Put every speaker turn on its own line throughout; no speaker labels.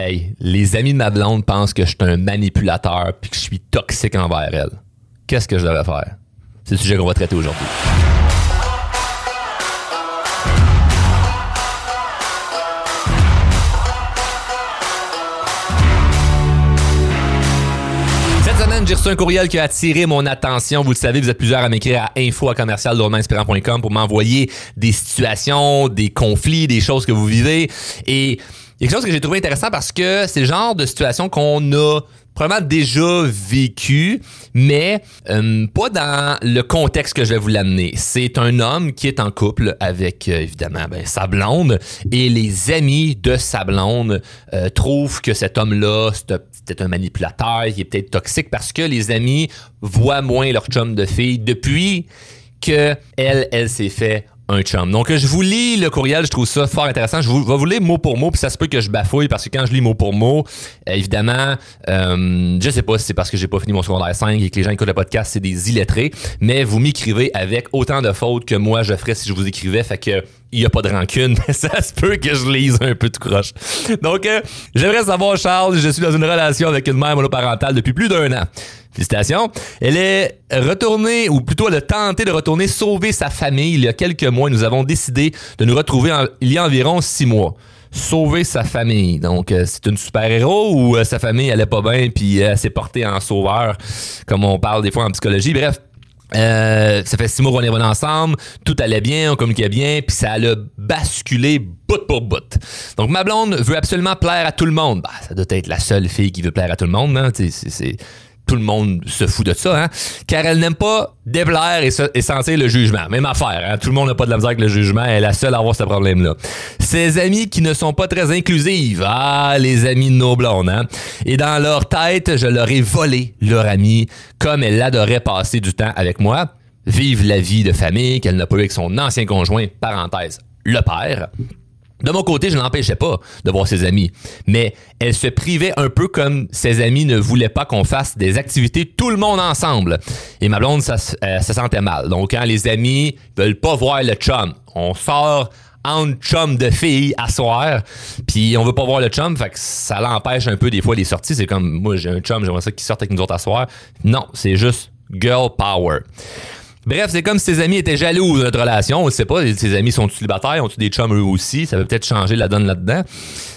Hey, les amis de ma blonde pensent que je suis un manipulateur puis que je suis toxique envers elle. Qu'est-ce que je devrais faire? C'est le sujet qu'on va traiter aujourd'hui. Cette semaine, j'ai reçu un courriel qui a attiré mon attention. Vous le savez, vous êtes plusieurs à m'écrire à info pour m'envoyer des situations, des conflits, des choses que vous vivez. Et il y a quelque chose que j'ai trouvé intéressant parce que c'est le genre de situation qu'on a probablement déjà vécu, mais euh, pas dans le contexte que je vais vous l'amener. C'est un homme qui est en couple avec, euh, évidemment, ben, sa blonde, et les amis de sa blonde euh, trouvent que cet homme-là, c'est un manipulateur, il est peut-être toxique parce que les amis voient moins leur chum de fille depuis que elle, elle s'est fait un chum. Donc, je vous lis le courriel, je trouve ça fort intéressant. Je vais vous lire mot pour mot, puis ça se peut que je bafouille parce que quand je lis mot pour mot, euh, évidemment, euh, je sais pas si c'est parce que j'ai pas fini mon secondaire 5 et que les gens écoutent le podcast, c'est des illettrés, mais vous m'écrivez avec autant de fautes que moi je ferais si je vous écrivais, fait que il y a pas de rancune, mais ça se peut que je lise un peu de croche. Donc, euh, j'aimerais savoir, Charles, je suis dans une relation avec une mère monoparentale depuis plus d'un an. Félicitations. Elle est retournée, ou plutôt elle a tenté de retourner sauver sa famille il y a quelques mois. Nous avons décidé de nous retrouver il y a environ six mois. Sauver sa famille. Donc, euh, c'est une super-héros ou euh, sa famille allait pas bien puis elle s'est portée en sauveur, comme on parle des fois en psychologie. Bref, euh, ça fait six mois qu'on est venus ensemble, tout allait bien, on communiquait bien, puis ça a basculé bout pour bout. Donc ma blonde veut absolument plaire à tout le monde. Bah, ça doit être la seule fille qui veut plaire à tout le monde. Hein? C'est, tout le monde se fout de ça, hein? car elle n'aime pas déplaire et, et sentir le jugement. Même affaire, hein? tout le monde n'a pas de la misère avec le jugement, elle est la seule à avoir ce problème-là. Ses amis qui ne sont pas très inclusives, ah, les amis de nos blondes, hein? et dans leur tête, je leur ai volé leur ami, comme elle adorait passer du temps avec moi. Vive la vie de famille qu'elle n'a pas eu avec son ancien conjoint, parenthèse, le père. De mon côté, je ne l'empêchais pas de voir ses amis, mais elle se privait un peu comme ses amis ne voulaient pas qu'on fasse des activités tout le monde ensemble. Et ma blonde, ça, euh, se sentait mal. Donc, quand les amis veulent pas voir le chum, on sort en chum de filles à soir, puis on veut pas voir le chum, fait que ça l'empêche un peu des fois les sorties. C'est comme, moi j'ai un chum, j'aimerais ça qu'il sorte avec nous autres à soir. Non, c'est juste girl power. Bref, c'est comme si ses amis étaient jaloux de notre relation. On ne sait pas, ses amis sont célibataires, ont-ils des chums eux aussi? Ça peut peut-être changer la donne là-dedans.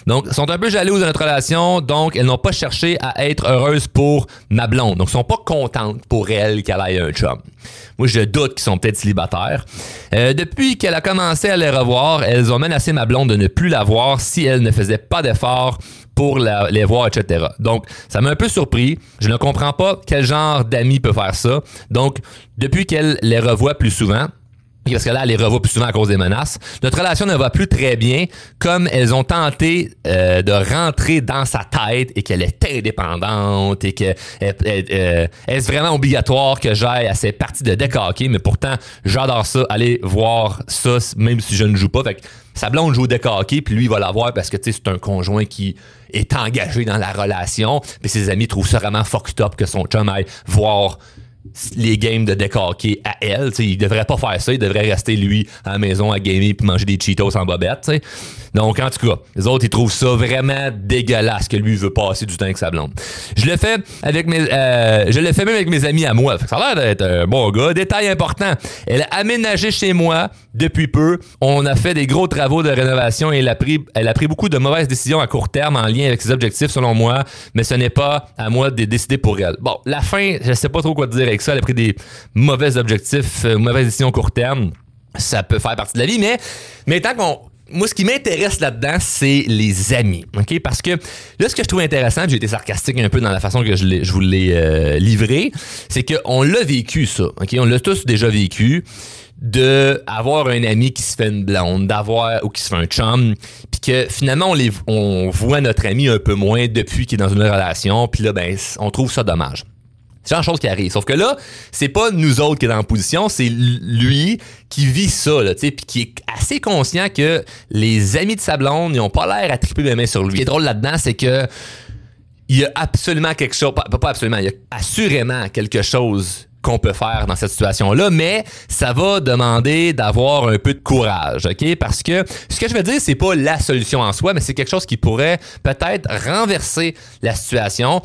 Donc, sont un peu jaloux de notre relation, donc elles n'ont pas cherché à être heureuses pour ma blonde. Donc, sont pas contentes pour elle qu'elle ait un chum. Moi, je doute qu'ils sont peut-être célibataires. Euh, depuis qu'elle a commencé à les revoir, elles ont menacé ma blonde de ne plus la voir si elle ne faisait pas d'efforts pour les voir, etc. Donc, ça m'a un peu surpris. Je ne comprends pas quel genre d'amis peut faire ça. Donc, depuis qu'elle les revoit plus souvent, parce que là, elle les revoit plus souvent à cause des menaces. Notre relation ne va plus très bien, comme elles ont tenté euh, de rentrer dans sa tête et qu'elle est indépendante et que euh, est-ce vraiment obligatoire que j'aille à ces parties de deck mais pourtant, j'adore ça, aller voir ça, même si je ne joue pas. Fait que sa blonde joue au puis lui, il va l'avoir parce que c'est un conjoint qui est engagé dans la relation. Mais ses amis trouvent ça vraiment fucked up que son chum aille voir les games de deck à elle. T'sais, il devrait pas faire ça. Il devrait rester, lui, à la maison à gamer puis manger des Cheetos en bobette. Donc, en tout cas, les autres, ils trouvent ça vraiment dégueulasse que lui veut passer du temps avec sa blonde. Je le fais avec mes, euh, je le fais même avec mes amis à moi. Ça a l'air d'être un bon gars. Détail important. Elle a aménagé chez moi depuis peu. On a fait des gros travaux de rénovation et elle a pris, beaucoup de mauvaises décisions à court terme en lien avec ses objectifs, selon moi. Mais ce n'est pas à moi de décider pour elle. Bon, la fin, je sais pas trop quoi dire avec ça. Elle a pris des mauvais objectifs, euh, mauvaises décisions court terme ça peut faire partie de la vie, mais, mais tant qu'on moi, ce qui m'intéresse là-dedans, c'est les amis. OK? Parce que là, ce que je trouve intéressant, j'ai été sarcastique un peu dans la façon que je, je vous l'ai euh, livré, c'est qu'on l'a vécu, ça. OK? On l'a tous déjà vécu de avoir un ami qui se fait une blonde, d'avoir ou qui se fait un chum, puis que finalement on les on voit notre ami un peu moins depuis qu'il est dans une relation, puis là ben on trouve ça dommage. C'est genre chose qui arrive. Sauf que là, c'est pas nous autres qui est dans la position, c'est lui qui vit ça, là, tu puis qui est assez conscient que les amis de sa blonde, ils ont pas l'air à triper les mains sur lui. Ce qui est drôle là-dedans, c'est que il y a absolument quelque chose, pas, pas absolument, il y a assurément quelque chose qu'on peut faire dans cette situation-là, mais ça va demander d'avoir un peu de courage, OK? Parce que ce que je veux dire, c'est pas la solution en soi, mais c'est quelque chose qui pourrait peut-être renverser la situation,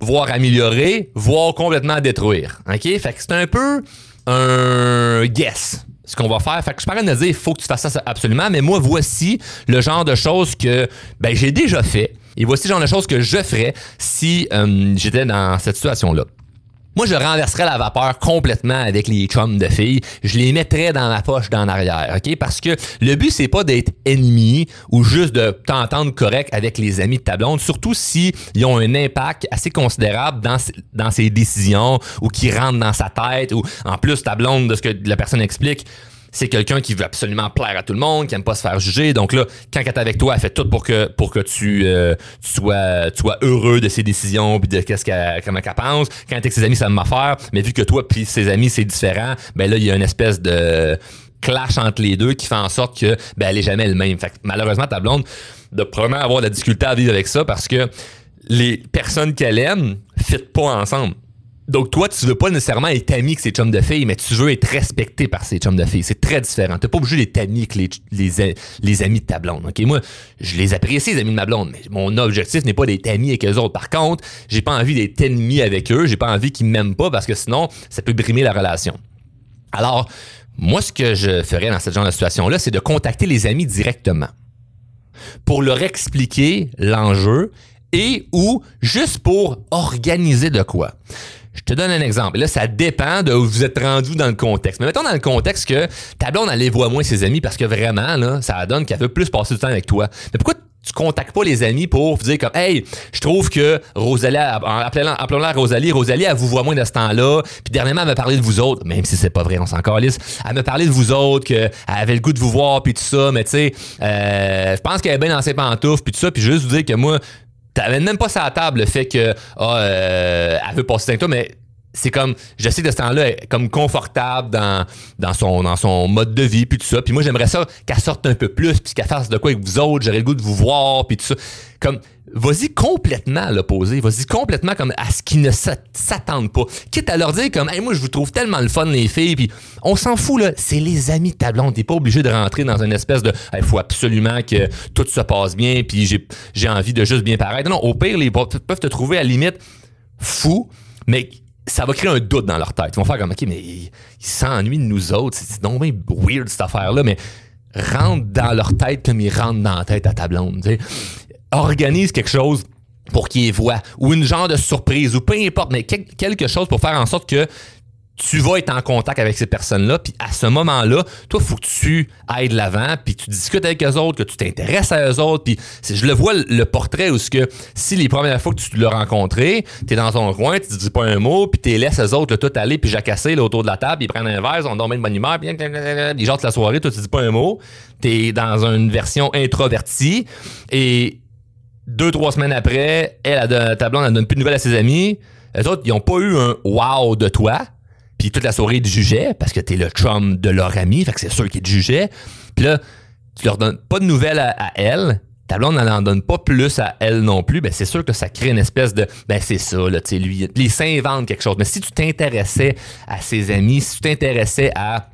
voire améliorer, voire complètement détruire, OK? Fait que c'est un peu un guess ce qu'on va faire. Fait que je parle de dire, faut que tu fasses ça absolument, mais moi, voici le genre de choses que ben, j'ai déjà fait. Et voici le genre de choses que je ferais si euh, j'étais dans cette situation-là. Moi, je renverserais la vapeur complètement avec les chums de filles. Je les mettrais dans ma poche d'en arrière, OK? Parce que le but, c'est pas d'être ennemi ou juste de t'entendre correct avec les amis de ta blonde, surtout s'ils ont un impact assez considérable dans, dans ses décisions ou qui rentrent dans sa tête ou en plus ta blonde, de ce que la personne explique, c'est quelqu'un qui veut absolument plaire à tout le monde, qui aime pas se faire juger. Donc là, quand elle est avec toi, elle fait tout pour que pour que tu, euh, sois, sois heureux de ses décisions puis de qu'est-ce qu'elle comment qu'elle pense. Quand est avec ses amis, ça me affaire. Mais vu que toi puis ses amis, c'est différent, ben là, il y a une espèce de clash entre les deux qui fait en sorte que ben elle est jamais le même. Fait que, malheureusement, ta blonde de probablement avoir de la difficulté à vivre avec ça parce que les personnes qu'elle aime fit pas ensemble. Donc, toi, tu veux pas nécessairement être ami avec ces chums de filles, mais tu veux être respecté par ces chums de filles. C'est très différent. T'es pas obligé d'être ami avec les, les, amis de ta blonde. OK? Moi, je les apprécie, les amis de ma blonde, mais mon objectif n'est pas d'être ami avec eux autres. Par contre, j'ai pas envie d'être ennemi avec eux. J'ai pas envie qu'ils m'aiment pas parce que sinon, ça peut brimer la relation. Alors, moi, ce que je ferais dans ce genre de situation-là, c'est de contacter les amis directement pour leur expliquer l'enjeu et ou juste pour organiser de quoi. Je te donne un exemple. Là, ça dépend de où vous êtes rendu dans le contexte. Mais mettons dans le contexte que ta blonde, elle les voit moins ses amis parce que vraiment, là, ça donne qu'elle veut plus passer du temps avec toi. Mais pourquoi tu contactes pas les amis pour vous dire comme Hey, je trouve que Rosalie, appelons-la Rosalie, Rosalie, elle vous voit moins de ce temps-là. Puis dernièrement, elle m'a parlé de vous autres, même si c'est pas vrai, on s'en calisse. Elle m'a parlé de vous autres, qu'elle avait le goût de vous voir, puis tout ça, mais tu sais, euh, je pense qu'elle est bien dans ses pantoufles, puis tout ça, puis juste vous dire que moi, T'avais même pas ça table le fait que ah, euh, elle veut passer avec toi, mais c'est comme je sais que de ce temps-là comme confortable dans, dans son dans son mode de vie puis tout ça. Puis moi j'aimerais ça qu'elle sorte un peu plus puis qu'elle fasse de quoi avec vous autres. J'aurais le goût de vous voir puis tout ça. Comme vas-y complètement à l'opposé. Vas-y complètement comme à ce qui ne s'attendent pas. Quitte à leur dire comme hey, moi je vous trouve tellement le fun les filles puis on s'en fout là. C'est les amis de ta blonde. T'es pas obligé de rentrer dans une espèce de il faut absolument que tout se passe bien puis j'ai j'ai envie de juste bien paraître. Non au pire les peuvent te trouver à la limite fou mais ça va créer un doute dans leur tête. Ils vont faire comme, OK, mais ils s'ennuient de nous autres. C'est donc bien weird, cette affaire-là, mais rentre dans leur tête comme ils rentrent dans la tête à ta blonde. Organise quelque chose pour qu'ils voient, ou une genre de surprise, ou peu importe, mais quelque chose pour faire en sorte que tu vas être en contact avec ces personnes-là, puis à ce moment-là, toi, faut que tu ailles de l'avant, puis tu discutes avec eux autres, que tu t'intéresses à eux autres, puis je le vois le portrait où ce que si les premières fois que tu l'as rencontré, t'es dans ton coin, tu dis pas un mot, puis tu laisses eux autres tout aller, puis jacasser là, autour de la table, ils prennent un verre, on dorment de bonne humeur, puis ils de la soirée, toi tu dis pas un mot, t'es dans une version introvertie, et deux, trois semaines après, elle, ta blonde, elle donne plus de nouvelles à ses amis, les autres, ils ont pas eu un wow de toi, puis toute la soirée, ils te jugeaient parce que t'es le chum de leur ami. Fait que c'est sûr qu'ils te jugeaient. Puis là, tu leur donnes pas de nouvelles à, elle. Ta blonde n'en donne pas plus à elle non plus. Ben, c'est sûr que ça crée une espèce de, ben, c'est ça, là, tu sais, lui, il s'invente quelque chose. Mais si tu t'intéressais à ses amis, si tu t'intéressais à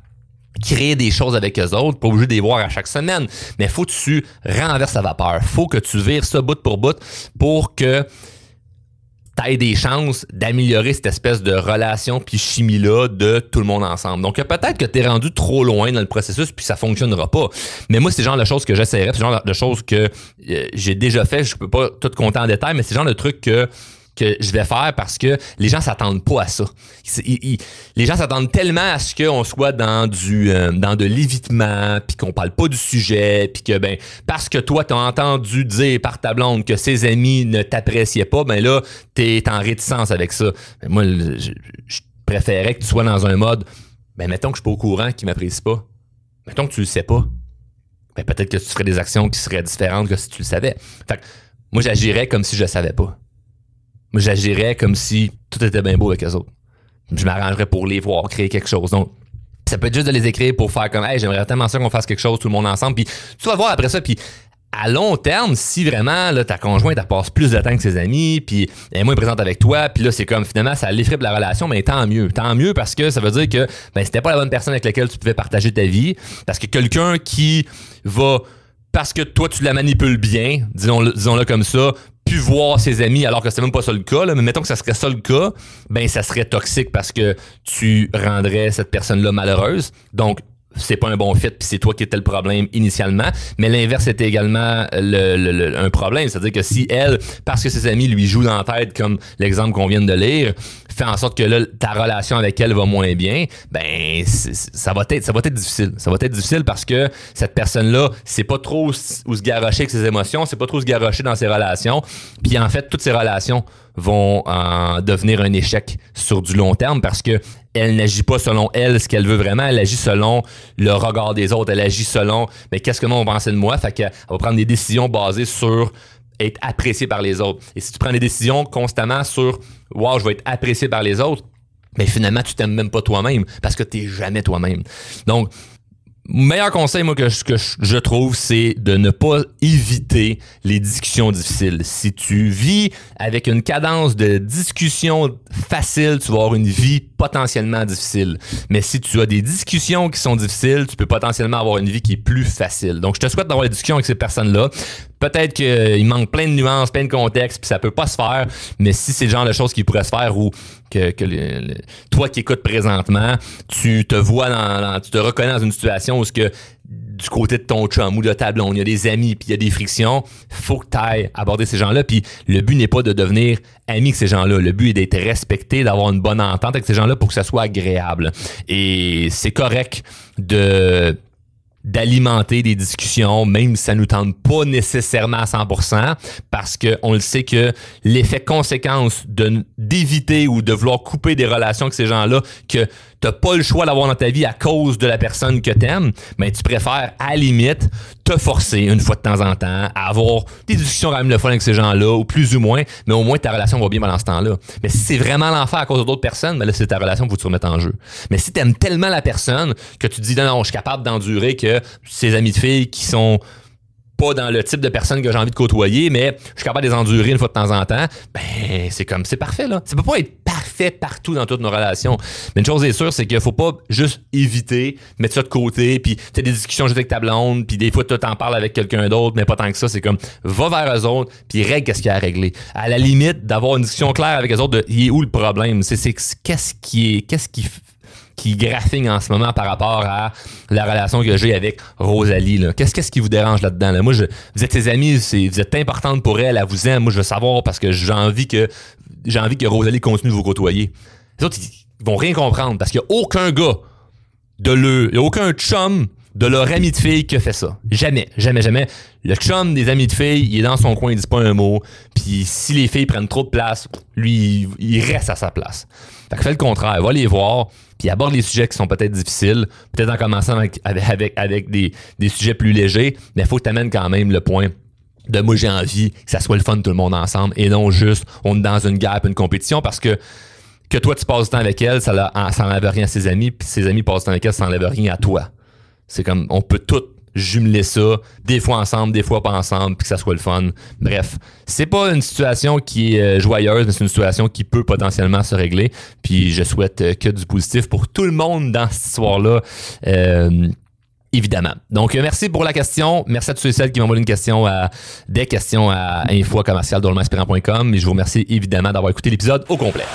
créer des choses avec eux autres, pas obligé de les voir à chaque semaine, mais faut que tu renverses la vapeur. Faut que tu vires ça bout pour bout pour que t'as des chances d'améliorer cette espèce de relation puis chimie-là de tout le monde ensemble. Donc, peut-être que t'es rendu trop loin dans le processus puis ça fonctionnera pas. Mais moi, c'est genre de choses que j'essaierais, c'est genre de choses que euh, j'ai déjà fait. Je peux pas tout compter en détail, mais c'est genre de trucs que que je vais faire parce que les gens s'attendent pas à ça. les gens s'attendent tellement à ce qu'on soit dans du euh, dans de l'évitement, puis qu'on parle pas du sujet, puis que ben parce que toi t'as entendu dire par ta blonde que ses amis ne t'appréciaient pas, ben là t'es en réticence avec ça. Moi, je, préférais que tu sois dans un mode, ben mettons que je suis pas au courant qu'ils m'apprécient pas, mettons que tu le sais pas, ben peut-être que tu ferais des actions qui seraient différentes que si tu le savais. Fait moi j'agirais comme si je savais pas. Moi, j'agirais comme si tout était bien beau avec eux autres. Je m'arrangerais pour les voir, créer quelque chose. Donc, ça peut être juste de les écrire pour faire comme, hey, j'aimerais tellement ça qu'on fasse quelque chose, tout le monde ensemble. Puis tu vas voir après ça, puis à long terme, si vraiment là, ta conjointe elle passe plus de temps que ses amis, puis elle est moins présente avec toi, puis là c'est comme finalement ça l'effraie la relation, mais tant mieux, tant mieux parce que ça veut dire que ben c'était pas la bonne personne avec laquelle tu pouvais partager ta vie, parce que quelqu'un qui va parce que toi tu la manipules bien, disons-le disons comme ça, pu voir ses amis alors que c'est même pas ça le cas, là, mais mettons que ça serait ça le cas, ben ça serait toxique parce que tu rendrais cette personne-là malheureuse. Donc c'est pas un bon fit puis c'est toi qui étais le problème initialement. Mais l'inverse était également le, un problème. C'est à dire que si elle parce que ses amis lui jouent dans la tête comme l'exemple qu'on vient de lire fait en sorte que là ta relation avec elle va moins bien ben ça va être ça va être difficile. Ça va être difficile parce que cette personne là c'est pas trop où se garrocher avec ses émotions c'est pas trop se garrocher dans ses relations. Puis en fait toutes ses relations vont en devenir un échec sur du long terme parce que elle n'agit pas selon elle ce qu'elle veut vraiment, elle agit selon le regard des autres, elle agit selon mais qu'est-ce que nous on pensait de moi, fait qu'elle va prendre des décisions basées sur être appréciée par les autres. Et si tu prends des décisions constamment sur wow, je vais être apprécié par les autres, mais finalement tu t'aimes même pas toi-même parce que tu n'es jamais toi-même. Donc meilleur conseil, moi, que, que je trouve, c'est de ne pas éviter les discussions difficiles. Si tu vis avec une cadence de discussion facile, tu vas avoir une vie potentiellement difficile. Mais si tu as des discussions qui sont difficiles, tu peux potentiellement avoir une vie qui est plus facile. Donc, je te souhaite d'avoir des discussions avec ces personnes-là. Peut-être qu'il manque plein de nuances, plein de contextes, puis ça peut pas se faire, mais si c'est le genre de choses qui pourraient se faire ou toi qui écoutes présentement, tu te vois dans, tu te reconnais dans une situation où du côté de ton chum ou de ta blonde, il y a des amis, puis il y a des frictions, faut que tu ailles aborder ces gens-là. Puis le but n'est pas de devenir ami avec ces gens-là. Le but est d'être respecté, d'avoir une bonne entente avec ces gens-là pour que ça soit agréable. Et c'est correct de d'alimenter des discussions, même si ça nous tente pas nécessairement à 100%, parce que on le sait que l'effet conséquence d'éviter ou de vouloir couper des relations avec ces gens-là que t'as pas le choix d'avoir dans ta vie à cause de la personne que t'aimes, mais tu préfères à la limite te forcer une fois de temps en temps à avoir des discussions quand même le fun avec ces gens-là, ou plus ou moins, mais au moins ta relation va bien pendant ce temps-là. Mais si c'est vraiment l'enfer à cause d'autres personnes, ben là c'est ta relation que tu remettes en jeu. Mais si t'aimes tellement la personne que tu te dis non, non, je suis capable d'endurer que ces amis de filles qui sont pas dans le type de personne que j'ai envie de côtoyer, mais je suis capable de les endurer une fois de temps en temps, ben c'est comme c'est parfait là. Ça peut pas être parfait partout dans toutes nos relations. Mais une chose est sûre, c'est qu'il faut pas juste éviter, mettre ça de côté, puis tu des discussions juste avec ta blonde, puis des fois tu t'en parles avec quelqu'un d'autre, mais pas tant que ça. C'est comme va vers eux autres, puis règle qu'est-ce qu'il y a à régler. À la limite, d'avoir une discussion claire avec eux autres de il est où le problème? C'est qu'est-ce qui est qu'est-ce qui qui graphigne en ce moment par rapport à la relation que j'ai avec Rosalie. Qu'est-ce qui vous dérange là-dedans? Moi, je, vous êtes ses amis, vous êtes importante pour elle, elle vous aime. Moi, je veux savoir parce que j'ai envie que j'ai envie que Rosalie continue de vous côtoyer. Les autres, ils vont rien comprendre parce qu'il n'y a aucun gars de le, il y a aucun chum de leur ami de fille qui a fait ça. Jamais, jamais, jamais. Le chum des amis de filles, il est dans son coin, il dit pas un mot. Puis si les filles prennent trop de place, lui, il reste à sa place. Fait que le contraire, va les voir, puis aborde les sujets qui sont peut-être difficiles, peut-être en commençant avec, avec, des, sujets plus légers, mais il faut que tu amènes quand même le point de moi j'ai envie que ça soit le fun tout le monde ensemble et non juste on est dans une guerre une compétition parce que que toi tu passes du temps avec elle, ça n'enlève rien à ses amis, puis ses amis passent du temps avec elle, ça n'enlève rien à toi. C'est comme on peut tout jumeler ça, des fois ensemble, des fois pas ensemble, puis que ça soit le fun. Bref, c'est pas une situation qui est euh, joyeuse, mais c'est une situation qui peut potentiellement se régler. Puis je souhaite euh, que du positif pour tout le monde dans cette histoire-là. Euh, évidemment. Donc, merci pour la question. Merci à tous ceux et celles qui m'ont une question à des questions à info commercial Et je vous remercie évidemment d'avoir écouté l'épisode au complet.